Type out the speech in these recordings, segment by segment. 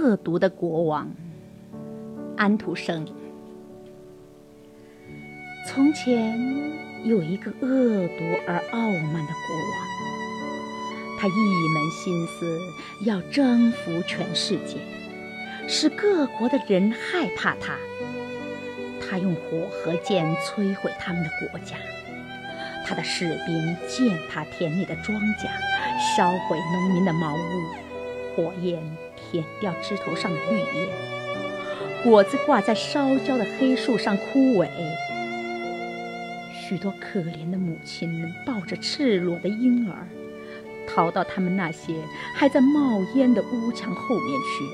恶毒的国王安徒生。从前有一个恶毒而傲慢的国王，他一门心思要征服全世界，使各国的人害怕他。他用火和剑摧毁他们的国家，他的士兵践踏田里的庄稼，烧毁农民的茅屋，火焰舔掉枝头上的绿叶，果子挂在烧焦的黑树上枯萎。许多可怜的母亲抱着赤裸的婴儿，逃到他们那些还在冒烟的屋墙后面去。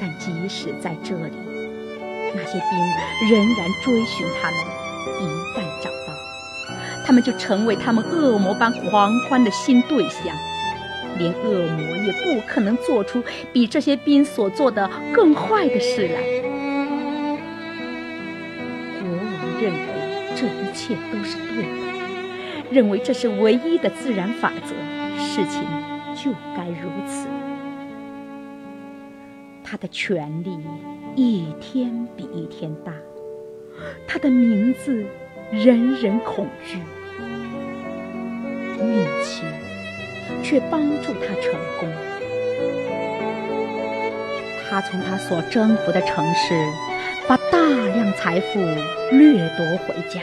但即使在这里，那些兵仍然追寻他们。一旦找到，他们就成为他们恶魔般狂欢的新对象。连恶魔也不可能做出比这些兵所做的更坏的事来。国王认为。这一切都是对的，认为这是唯一的自然法则，事情就该如此。他的权力一天比一天大，他的名字人人恐惧，运气却帮助他成功。他从他所征服的城市。把大量财富掠夺回家，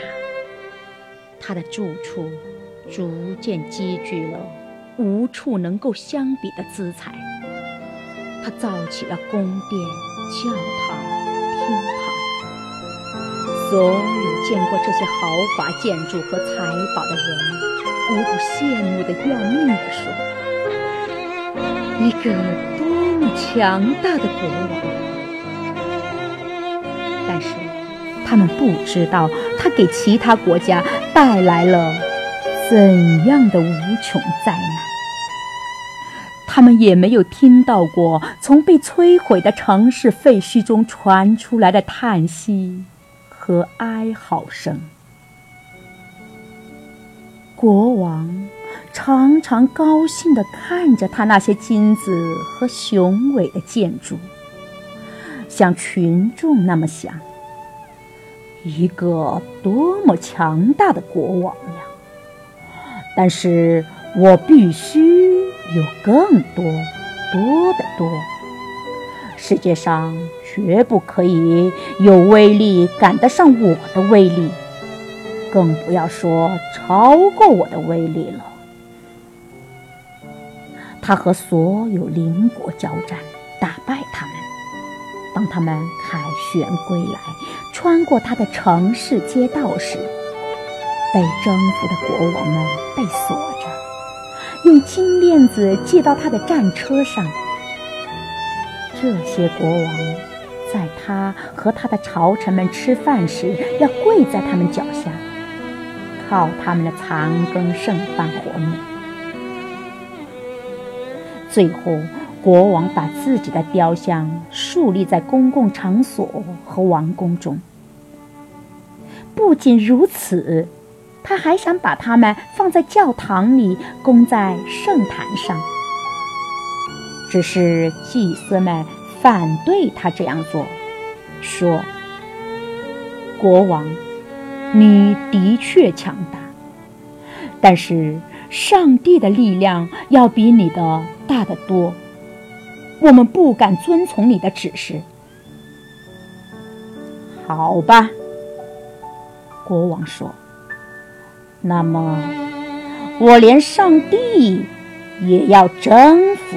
他的住处逐渐积聚了无处能够相比的资财。他造起了宫殿、教堂、厅堂。所有见过这些豪华建筑和财宝的人，无不羡慕的要命地说：“一个多么强大的国王！”但是，他们不知道他给其他国家带来了怎样的无穷灾难。他们也没有听到过从被摧毁的城市废墟中传出来的叹息和哀嚎声。国王常常高兴地看着他那些金子和雄伟的建筑。像群众那么想，一个多么强大的国王呀！但是我必须有更多、多得多。世界上绝不可以有威力赶得上我的威力，更不要说超过我的威力了。他和所有邻国交战，打败他们。当他们凯旋归来，穿过他的城市街道时，被征服的国王们被锁着，用金链子系到他的战车上。这些国王在他和他的朝臣们吃饭时，要跪在他们脚下，靠他们的残羹剩饭活命。最后。国王把自己的雕像树立在公共场所和王宫中。不仅如此，他还想把它们放在教堂里，供在圣坛上。只是祭司们反对他这样做，说：“国王，你的确强大，但是上帝的力量要比你的大得多。”我们不敢遵从你的指示。好吧，国王说：“那么，我连上帝也要征服。”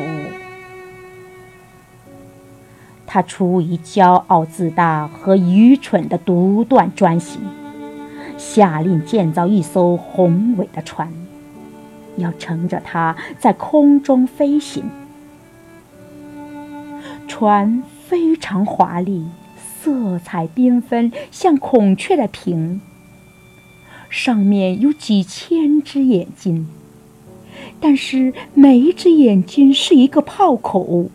他出于骄傲自大和愚蠢的独断专行，下令建造一艘宏伟的船，要乘着它在空中飞行。船非常华丽，色彩缤纷，像孔雀的屏。上面有几千只眼睛，但是每一只眼睛是一个炮口。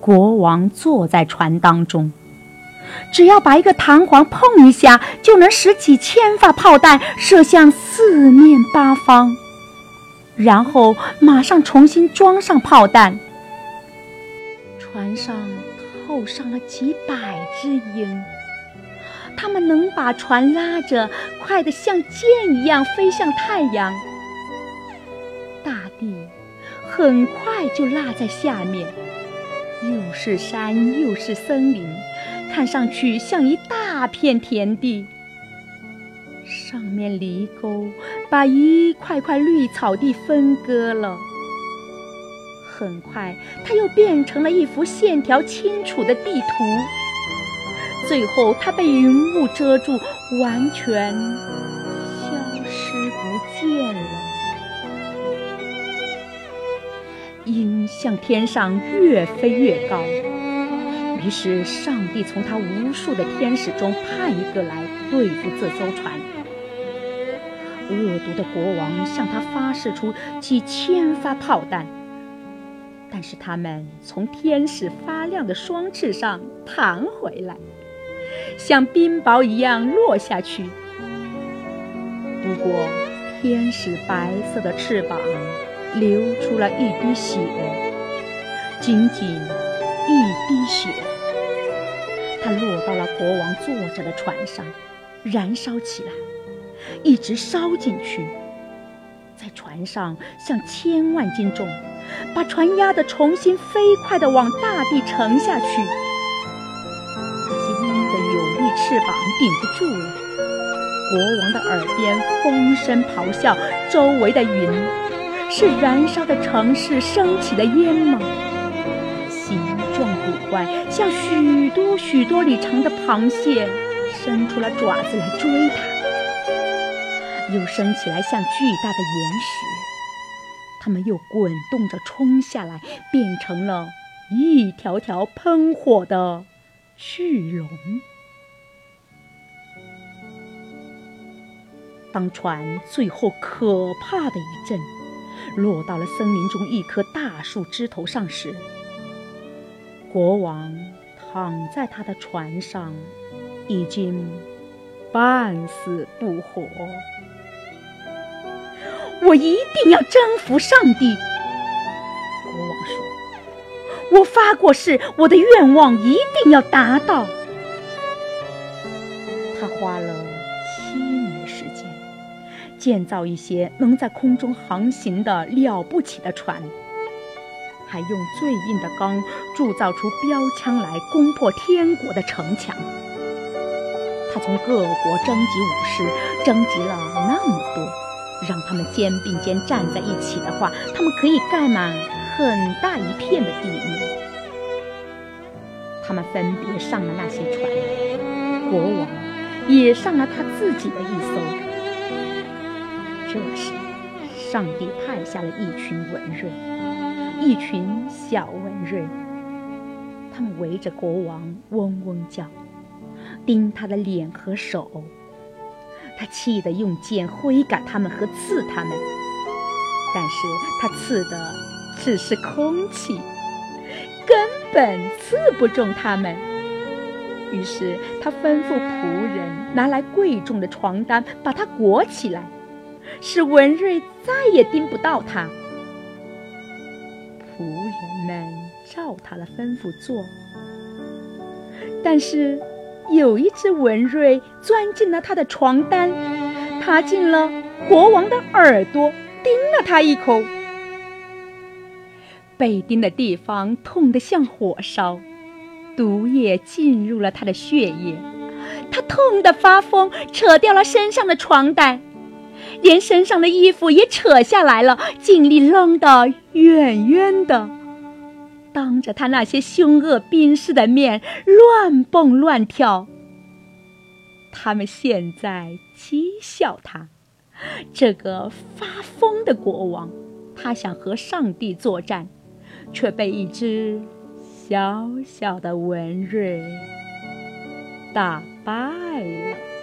国王坐在船当中，只要把一个弹簧碰一下，就能使几千发炮弹射向四面八方，然后马上重新装上炮弹。船上透上了几百只鹰，它们能把船拉着，快得像箭一样飞向太阳。大地很快就落在下面，又是山又是森林，看上去像一大片田地。上面犁沟把一块块绿草地分割了。很快，它又变成了一幅线条清楚的地图。最后，它被云雾遮住，完全消失不见了。鹰向天上越飞越高，于是上帝从他无数的天使中派一个来对付这艘船。恶毒的国王向他发射出几千发炮弹。但是他们从天使发亮的双翅上弹回来，像冰雹一样落下去。不过，天使白色的翅膀流出了一滴血，仅仅一滴血。它落到了国王坐着的船上，燃烧起来，一直烧进去，在船上像千万斤重。把船压得重新飞快地往大地沉下去，那些鹰的有力翅膀顶不住了。国王的耳边风声咆哮，周围的云是燃烧的城市升起的烟吗？形状古怪，像许多许多里长的螃蟹，伸出了爪子来追它，又升起来像巨大的岩石。它们又滚动着冲下来，变成了一条条喷火的巨龙。当船最后可怕的一震落到了森林中一棵大树枝头上时，国王躺在他的船上，已经半死不活。我一定要征服上帝。国王说：“我发过誓，我的愿望一定要达到。”他花了七年时间建造一些能在空中航行的了不起的船，还用最硬的钢铸造出标枪来攻破天国的城墙。他从各国征集武士，征集了那么多。让他们肩并肩站在一起的话，他们可以盖满很大一片的地面。他们分别上了那些船，国王也上了他自己的一艘。这时，上帝派下了一群文瑞，一群小文瑞，他们围着国王嗡嗡叫，盯他的脸和手。他气得用剑挥赶他们和刺他们，但是他刺的只是空气，根本刺不中他们。于是他吩咐仆人拿来贵重的床单，把它裹起来，使文瑞再也盯不到他。人们照他的吩咐做，但是。有一只文瑞钻进了他的床单，爬进了国王的耳朵，叮了他一口。被叮的地方痛得像火烧，毒液进入了他的血液，他痛得发疯，扯掉了身上的床单，连身上的衣服也扯下来了，尽力扔得远远的。当着他那些凶恶兵士的面乱蹦乱跳，他们现在讥笑他，这个发疯的国王。他想和上帝作战，却被一只小小的文瑞打败了。